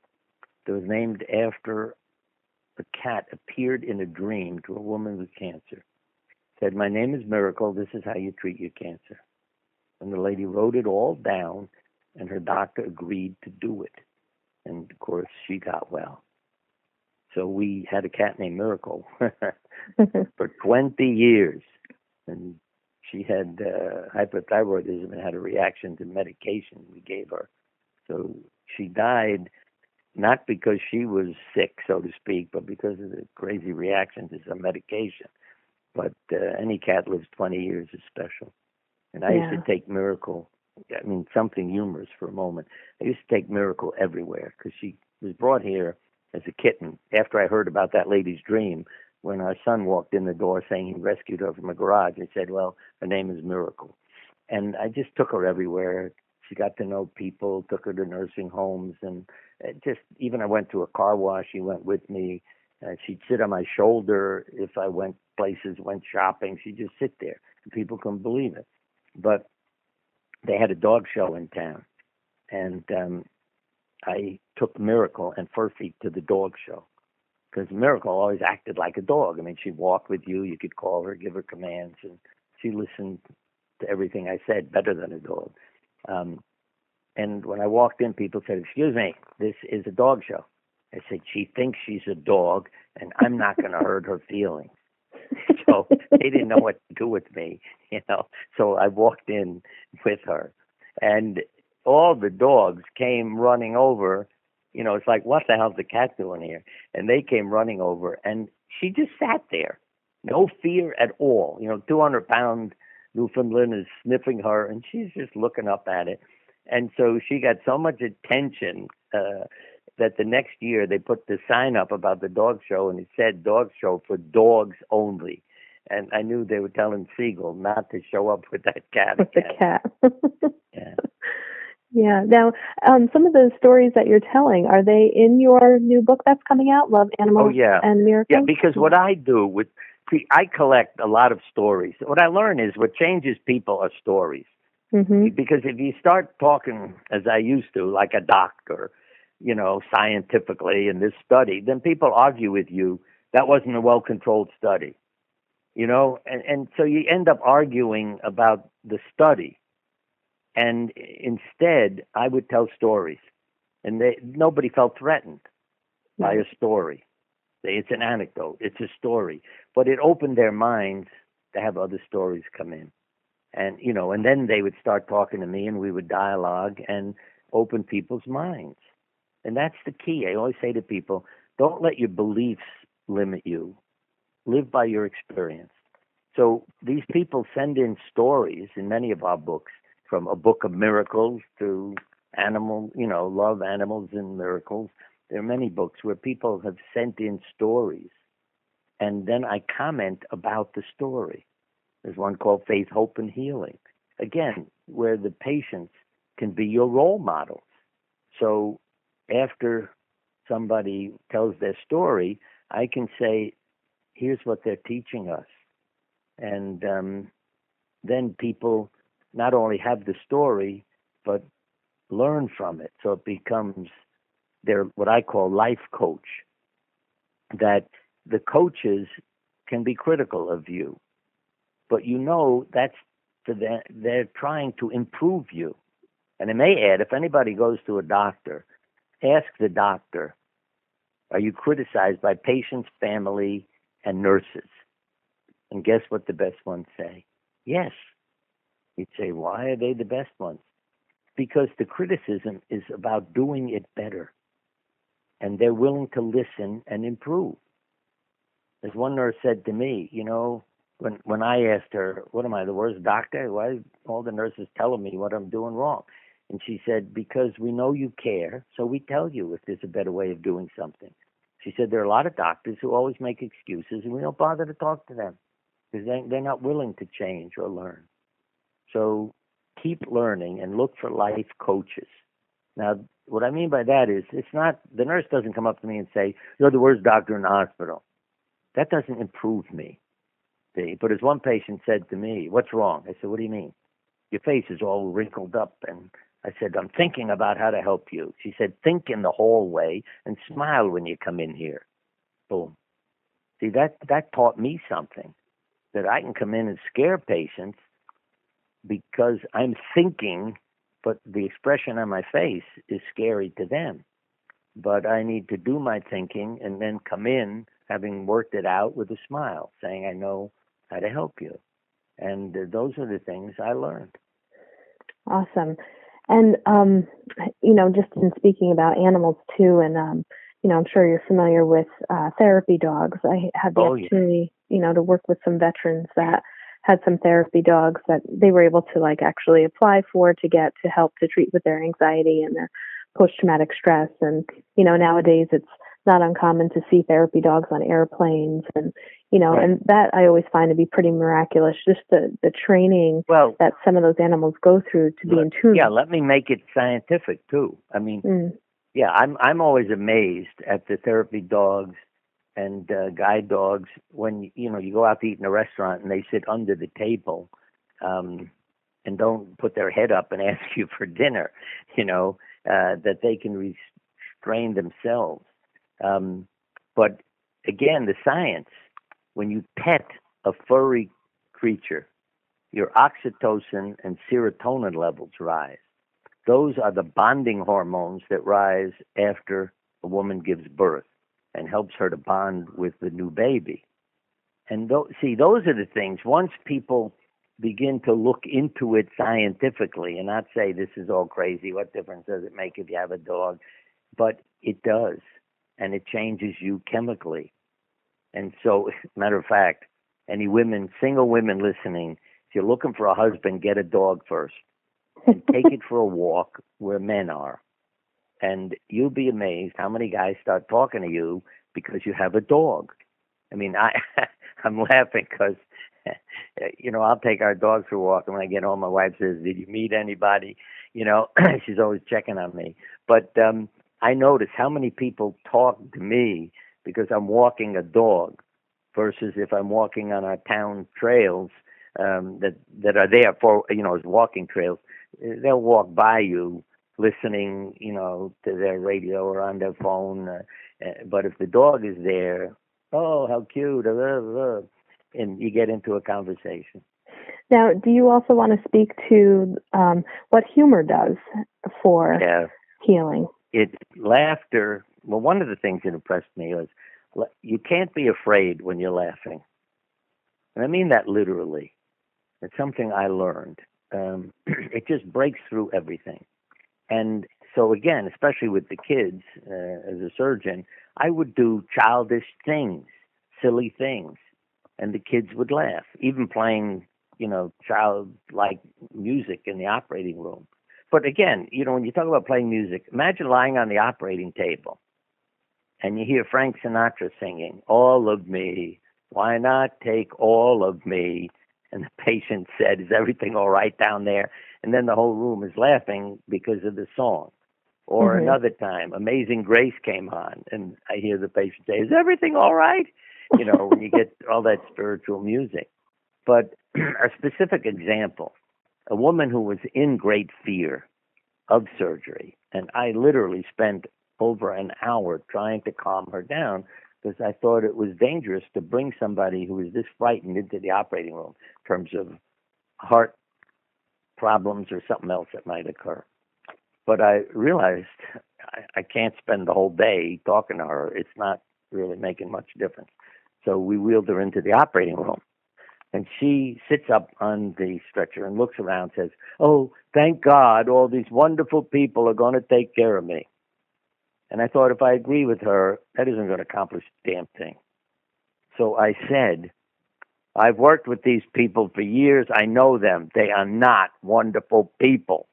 It was named after a cat appeared in a dream to a woman with cancer. Said, "My name is Miracle. This is how you treat your cancer." And the lady wrote it all down, and her doctor agreed to do it. And of course, she got well. So we had a cat named Miracle for 20 years. And she had uh, hypothyroidism and had a reaction to medication we gave her. So she died not because she was sick, so to speak, but because of the crazy reaction to some medication. But uh, any cat lives 20 years is special. And I yeah. used to take Miracle, I mean, something humorous for a moment. I used to take Miracle everywhere because she was brought here as a kitten after I heard about that lady's dream when our son walked in the door saying he rescued her from a garage. I said, Well, her name is Miracle. And I just took her everywhere. She got to know people, took her to nursing homes, and just even I went to a car wash, she went with me. Uh, she'd sit on my shoulder if I went places, went shopping. She'd just sit there. People couldn't believe it. But they had a dog show in town, and um, I took Miracle and Furphy to the dog show because Miracle always acted like a dog. I mean, she'd walk with you, you could call her, give her commands, and she listened to everything I said better than a dog. Um, and when I walked in, people said, Excuse me, this is a dog show. I said, She thinks she's a dog, and I'm not going to hurt her feelings. so they didn't know what to do with me, you know. So I walked in with her. And all the dogs came running over. You know, it's like, what the hell's the cat doing here? And they came running over, and she just sat there, no fear at all. You know, 200 pound Newfoundland is sniffing her, and she's just looking up at it. And so she got so much attention uh, that the next year they put the sign up about the dog show, and it said "dog show for dogs only." And I knew they were telling Siegel not to show up with that cat. With again. the cat. yeah. Yeah. Now, um, some of the stories that you're telling are they in your new book that's coming out, Love Animals oh, yeah. and Miracles? Yeah, because what I do with I collect a lot of stories. What I learn is what changes people are stories. Mm-hmm. Because if you start talking as I used to, like a doctor, you know, scientifically in this study, then people argue with you that wasn't a well controlled study. You know, and, and so you end up arguing about the study And instead, I would tell stories, and they, nobody felt threatened by a story. It's an anecdote, it's a story, but it opened their minds to have other stories come in. And, you know, and then they would start talking to me and we would dialogue and open people's minds. And that's the key. I always say to people, don't let your beliefs limit you. Live by your experience. So these people send in stories in many of our books, from a book of miracles to animal, you know, love animals and miracles. There are many books where people have sent in stories, and then I comment about the story. There's one called Faith, Hope, and Healing. Again, where the patients can be your role models. So after somebody tells their story, I can say, here's what they're teaching us. And um, then people not only have the story, but learn from it. So it becomes their what I call life coach. That the coaches can be critical of you, but you know that's them, they're trying to improve you. And I may add, if anybody goes to a doctor, ask the doctor, are you criticized by patients, family, and nurses? And guess what the best ones say? Yes. You'd say, why are they the best ones? Because the criticism is about doing it better. And they're willing to listen and improve. As one nurse said to me, you know, when when I asked her, "What am I, the worst doctor? Why all the nurses telling me what I'm doing wrong?" And she said, "Because we know you care, so we tell you if there's a better way of doing something." She said there are a lot of doctors who always make excuses, and we don't bother to talk to them because they, they're not willing to change or learn. So keep learning and look for life coaches. Now, what I mean by that is it's not the nurse doesn't come up to me and say, You're the worst doctor in the hospital. That doesn't improve me. See? But as one patient said to me, What's wrong? I said, What do you mean? Your face is all wrinkled up and I said, I'm thinking about how to help you. She said, Think in the hallway and smile when you come in here. Boom. See that that taught me something. That I can come in and scare patients because I'm thinking, but the expression on my face is scary to them. But I need to do my thinking and then come in having worked it out with a smile, saying, I know how to help you. And uh, those are the things I learned. Awesome. And, um, you know, just in speaking about animals too, and, um, you know, I'm sure you're familiar with uh, therapy dogs. I had the oh, opportunity, yeah. you know, to work with some veterans that had some therapy dogs that they were able to like actually apply for to get to help to treat with their anxiety and their post traumatic stress. And, you know, nowadays it's not uncommon to see therapy dogs on airplanes and, you know, right. and that I always find to be pretty miraculous, just the, the training well, that some of those animals go through to be in tune. Yeah, let me make it scientific too. I mean, mm. yeah, I'm, I'm always amazed at the therapy dogs and uh, guide dogs when you know you go out to eat in a restaurant and they sit under the table um, and don't put their head up and ask you for dinner, you know uh, that they can restrain themselves. Um, but again, the science when you pet a furry creature, your oxytocin and serotonin levels rise. Those are the bonding hormones that rise after a woman gives birth and helps her to bond with the new baby. And th- see, those are the things. Once people begin to look into it scientifically and not say this is all crazy, what difference does it make if you have a dog? But it does, and it changes you chemically. And so, matter of fact, any women, single women listening, if you're looking for a husband, get a dog first. And take it for a walk where men are and you'll be amazed how many guys start talking to you because you have a dog. I mean, I I'm laughing because you know I'll take our dogs for a walk, and when I get home, my wife says, "Did you meet anybody?" You know, she's always checking on me. But um, I notice how many people talk to me because I'm walking a dog, versus if I'm walking on our town trails um, that that are there for you know as walking trails. They'll walk by you listening, you know, to their radio or on their phone. Uh, uh, but if the dog is there, oh, how cute, uh, uh, uh, and you get into a conversation. Now, do you also want to speak to um, what humor does for yeah. healing? It laughter. Well, one of the things that impressed me was you can't be afraid when you're laughing, and I mean that literally. It's something I learned. Um, it just breaks through everything, and so again, especially with the kids, uh, as a surgeon, I would do childish things, silly things, and the kids would laugh. Even playing you know, childlike music in the operating room. But again, you know, when you talk about playing music, imagine lying on the operating table and you hear Frank Sinatra singing, All of Me, why not take all of me? And the patient said, Is everything all right down there? And then the whole room is laughing because of the song. Or mm-hmm. another time, Amazing Grace came on, and I hear the patient say, Is everything all right? You know, when you get all that spiritual music. But a specific example a woman who was in great fear of surgery, and I literally spent over an hour trying to calm her down because I thought it was dangerous to bring somebody who was this frightened into the operating room in terms of heart problems or something else that might occur. But I realized I, I can't spend the whole day talking to her. It's not really making much difference. So we wheeled her into the operating room. And she sits up on the stretcher and looks around and says, Oh, thank God, all these wonderful people are going to take care of me. And I thought if I agree with her, that isn't going to accomplish a damn thing. So I said, I've worked with these people for years. I know them. They are not wonderful people.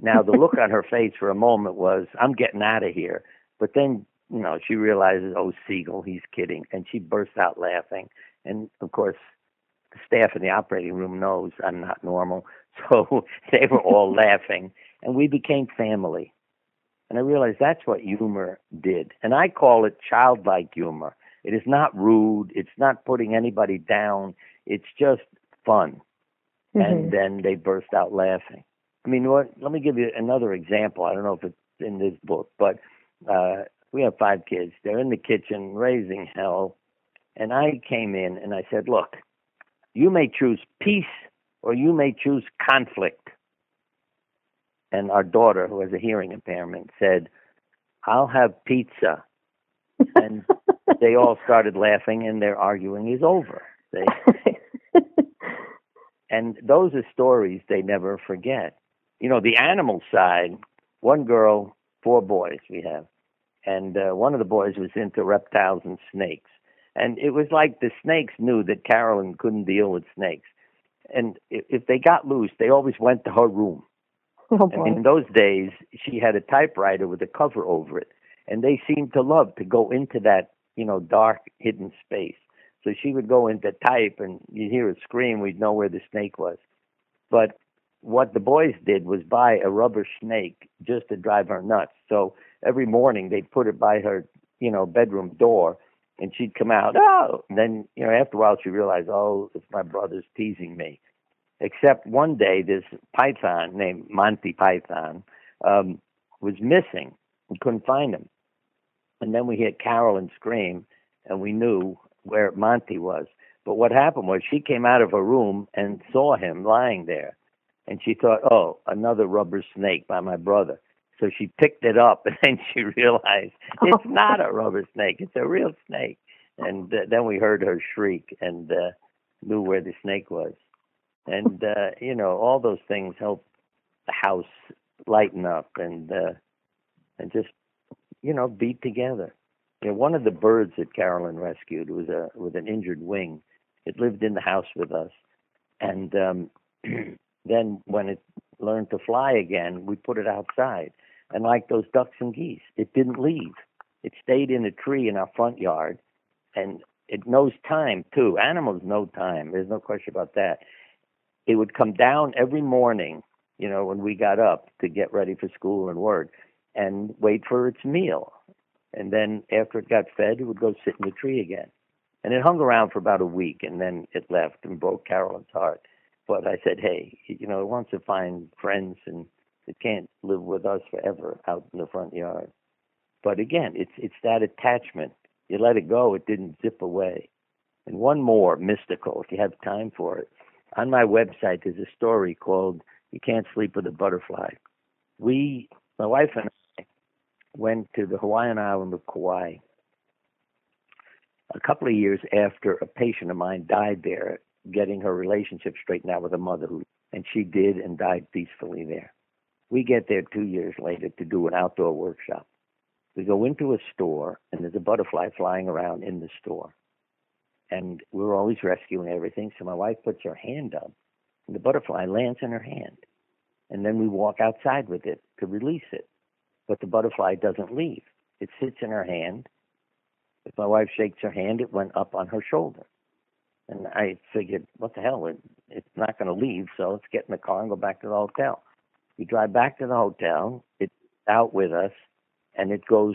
Now, the look on her face for a moment was, I'm getting out of here. But then, you know, she realizes, oh, Siegel, he's kidding. And she bursts out laughing. And of course, the staff in the operating room knows I'm not normal. So they were all laughing, and we became family. And I realized that's what humor did. And I call it childlike humor. It is not rude, it's not putting anybody down, it's just fun. Mm-hmm. And then they burst out laughing. I mean, what, let me give you another example. I don't know if it's in this book, but uh, we have five kids. They're in the kitchen raising hell. And I came in and I said, Look, you may choose peace or you may choose conflict. And our daughter, who has a hearing impairment, said, I'll have pizza. and they all started laughing and their arguing is over. They, and those are stories they never forget. You know, the animal side, one girl, four boys we have. And uh, one of the boys was into reptiles and snakes. And it was like the snakes knew that Carolyn couldn't deal with snakes. And if they got loose, they always went to her room. Oh, and in those days, she had a typewriter with a cover over it. And they seemed to love to go into that, you know, dark, hidden space. So she would go into type and you'd hear a scream, we'd know where the snake was. But what the boys did was buy a rubber snake just to drive her nuts. So every morning they'd put it by her, you know, bedroom door and she'd come out, oh, and then you know after a while she realized, oh, it's my brother's teasing me. Except one day, this python named Monty Python um, was missing. We couldn't find him, and then we heard Carolyn scream, and we knew where Monty was. But what happened was she came out of her room and saw him lying there, and she thought, oh, another rubber snake by my brother. So she picked it up, and then she realized it's not a rubber snake; it's a real snake. And uh, then we heard her shriek and uh, knew where the snake was. And uh, you know, all those things help the house lighten up and uh, and just you know be together. You know, one of the birds that Carolyn rescued was a with an injured wing. It lived in the house with us, and um, then when it learned to fly again, we put it outside. And like those ducks and geese, it didn't leave. It stayed in a tree in our front yard, and it knows time too. Animals know time. There's no question about that. It would come down every morning, you know, when we got up to get ready for school and work, and wait for its meal. And then after it got fed, it would go sit in the tree again. And it hung around for about a week, and then it left and broke Carolyn's heart. But I said, hey, you know, it wants to find friends and it can't live with us forever out in the front yard. But again, it's it's that attachment. You let it go, it didn't zip away. And one more mystical, if you have time for it. on my website, there's a story called "You Can't Sleep with a Butterfly." We, my wife and I, went to the Hawaiian island of Kauai a couple of years after a patient of mine died there, getting her relationship straightened out with a mother who, and she did and died peacefully there. We get there two years later to do an outdoor workshop. We go into a store and there's a butterfly flying around in the store. And we're always rescuing everything. So my wife puts her hand up and the butterfly lands in her hand. And then we walk outside with it to release it. But the butterfly doesn't leave. It sits in her hand. If my wife shakes her hand, it went up on her shoulder. And I figured, what the hell? It, it's not going to leave, so let's get in the car and go back to the hotel. We drive back to the hotel. It's out with us, and it goes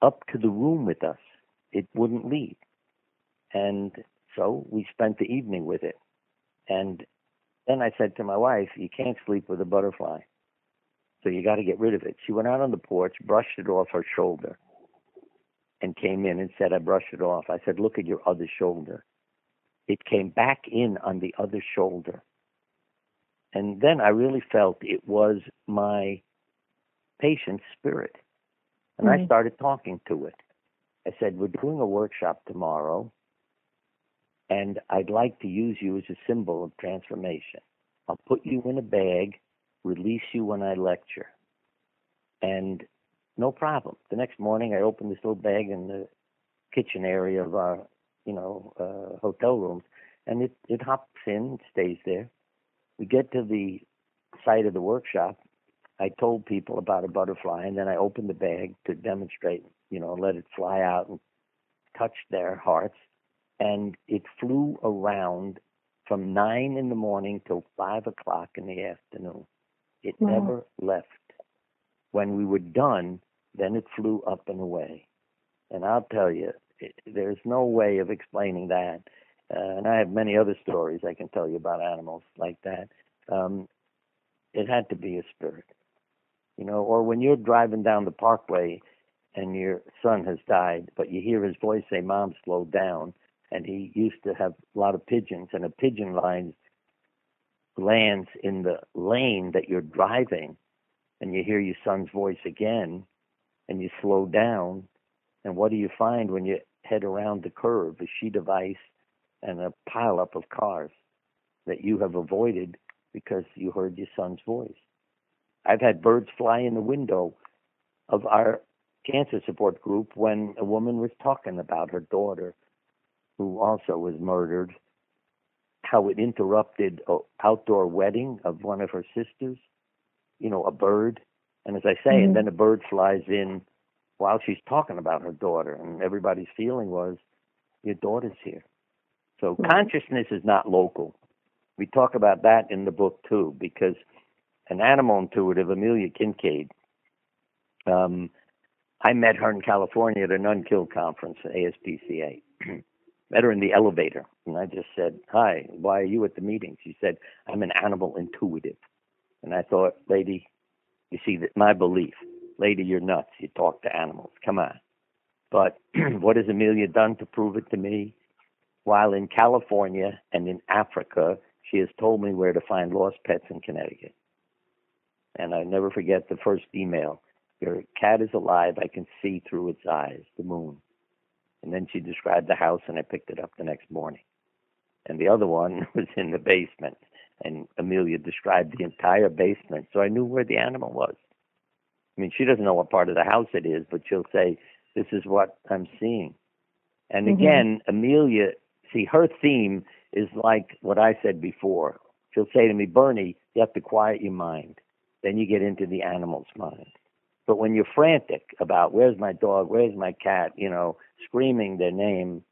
up to the room with us. It wouldn't leave. And so we spent the evening with it. And then I said to my wife, You can't sleep with a butterfly. So you got to get rid of it. She went out on the porch, brushed it off her shoulder, and came in and said, I brushed it off. I said, Look at your other shoulder. It came back in on the other shoulder. And then I really felt it was my patient's spirit. And mm-hmm. I started talking to it. I said, We're doing a workshop tomorrow, and I'd like to use you as a symbol of transformation. I'll put you in a bag, release you when I lecture. And no problem. The next morning, I opened this little bag in the kitchen area of our, you know, uh, hotel rooms, and it, it hops in, stays there. We get to the site of the workshop. I told people about a butterfly, and then I opened the bag to demonstrate, you know, let it fly out and touch their hearts. And it flew around from nine in the morning till five o'clock in the afternoon. It wow. never left. When we were done, then it flew up and away. And I'll tell you, it, there's no way of explaining that. Uh, and I have many other stories I can tell you about animals like that. Um, it had to be a spirit, you know. Or when you're driving down the parkway and your son has died, but you hear his voice say, "Mom, slow down," and he used to have a lot of pigeons, and a pigeon line lands in the lane that you're driving, and you hear your son's voice again, and you slow down, and what do you find when you head around the curve? A sheet of ice and a pileup of cars that you have avoided because you heard your son's voice. I've had birds fly in the window of our cancer support group when a woman was talking about her daughter who also was murdered, how it interrupted an outdoor wedding of one of her sisters, you know, a bird. And as I say, mm-hmm. and then a bird flies in while she's talking about her daughter, and everybody's feeling was, your daughter's here. So consciousness is not local. We talk about that in the book too, because an animal intuitive, Amelia Kinkade, um, I met her in California at an Unkill conference at ASPCA. met her in the elevator, and I just said, "Hi, why are you at the meeting?" She said, "I'm an animal intuitive," and I thought, "Lady, you see that my belief, lady, you're nuts. You talk to animals. Come on." But what has Amelia done to prove it to me? While in California and in Africa, she has told me where to find lost pets in Connecticut. And I never forget the first email. Your cat is alive. I can see through its eyes, the moon. And then she described the house, and I picked it up the next morning. And the other one was in the basement. And Amelia described the entire basement, so I knew where the animal was. I mean, she doesn't know what part of the house it is, but she'll say, This is what I'm seeing. And mm-hmm. again, Amelia see, her theme is like what I said before. She'll say to me, Bernie, you have to quiet your mind. Then you get into the animal's mind. But when you're frantic about where's my dog, where's my cat, you know, screaming their name,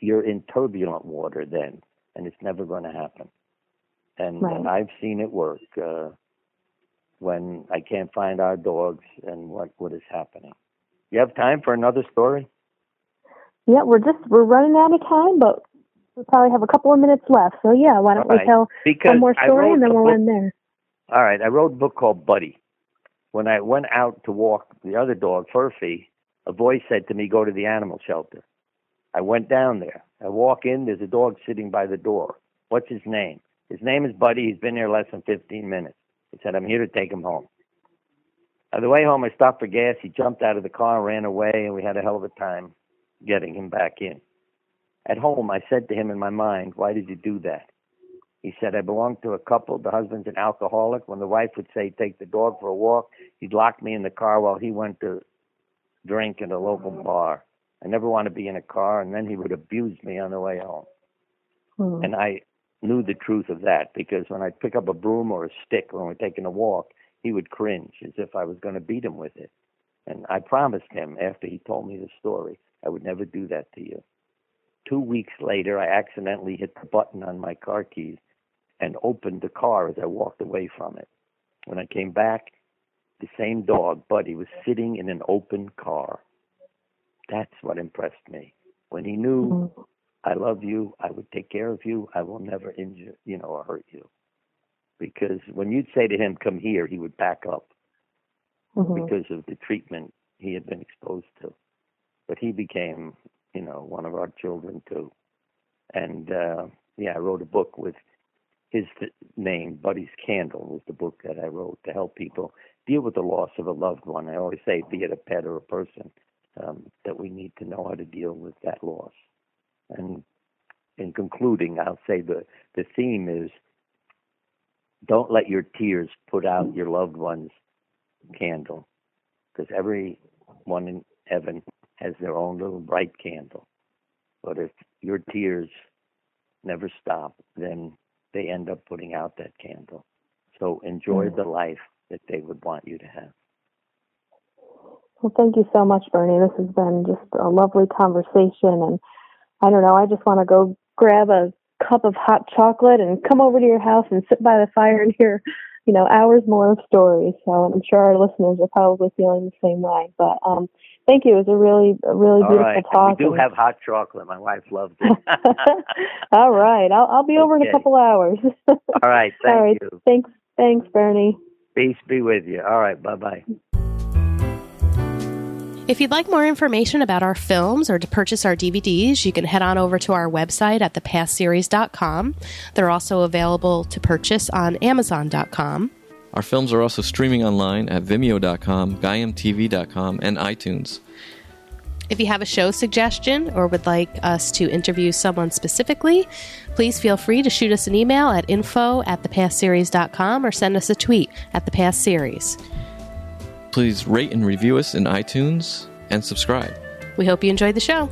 you're in turbulent water then, and it's never going to happen. And, right. and I've seen it work uh, when I can't find our dogs and what, what is happening. You have time for another story? Yeah, we're just we're running out of time, but we probably have a couple of minutes left. So yeah, why don't right. we tell because one more story and then we'll end there. All right, I wrote a book called Buddy. When I went out to walk the other dog, Furphy, a voice said to me, "Go to the animal shelter." I went down there. I walk in. There's a dog sitting by the door. What's his name? His name is Buddy. He's been here less than 15 minutes. He said, I'm here to take him home. On the way home, I stopped for gas. He jumped out of the car and ran away, and we had a hell of a time getting him back in. At home, I said to him in my mind, Why did you do that? He said, I belong to a couple. The husband's an alcoholic. When the wife would say, Take the dog for a walk, he'd lock me in the car while he went to drink at a local bar. I never want to be in a car, and then he would abuse me on the way home. Hmm. And I knew the truth of that because when I'd pick up a broom or a stick when we're taking a walk, he would cringe as if I was going to beat him with it. And I promised him after he told me the story, I would never do that to you. Two weeks later, I accidentally hit the button on my car keys and opened the car as I walked away from it. When I came back, the same dog, Buddy, was sitting in an open car. That's what impressed me. When he knew, mm-hmm. I love you, I would take care of you, I will never injure, you know, or hurt you. Because when you'd say to him, come here, he would back up mm-hmm. because of the treatment he had been exposed to. But he became, you know, one of our children too. And uh, yeah, I wrote a book with his name, Buddy's Candle, was the book that I wrote to help people deal with the loss of a loved one. I always say, be it a pet or a person, um, that we need to know how to deal with that loss. And in concluding, I'll say the, the theme is don't let your tears put out your loved one's candle, because everyone in heaven has their own little bright candle. But if your tears never stop, then they end up putting out that candle. So enjoy mm-hmm. the life that they would want you to have. Well, thank you so much, Bernie. This has been just a lovely conversation. And I don't know, I just want to go grab a cup of hot chocolate and come over to your house and sit by the fire and hear, you know, hours more of stories. So I'm sure our listeners are probably feeling the same way. But um, thank you. It was a really, a really All beautiful right. talk. We do have hot chocolate. My wife loves it. All right. I'll, I'll be okay. over in a couple hours. All right. Thank All right. you. Thanks. Thanks, Bernie. Peace be with you. All right. Bye bye. If you'd like more information about our films or to purchase our DVDs, you can head on over to our website at thepastseries.com. They're also available to purchase on amazon.com. Our films are also streaming online at vimeo.com, gaiamtv.com, and iTunes. If you have a show suggestion or would like us to interview someone specifically, please feel free to shoot us an email at info at thepastseries.com or send us a tweet at thepastseries. Please rate and review us in iTunes and subscribe. We hope you enjoyed the show.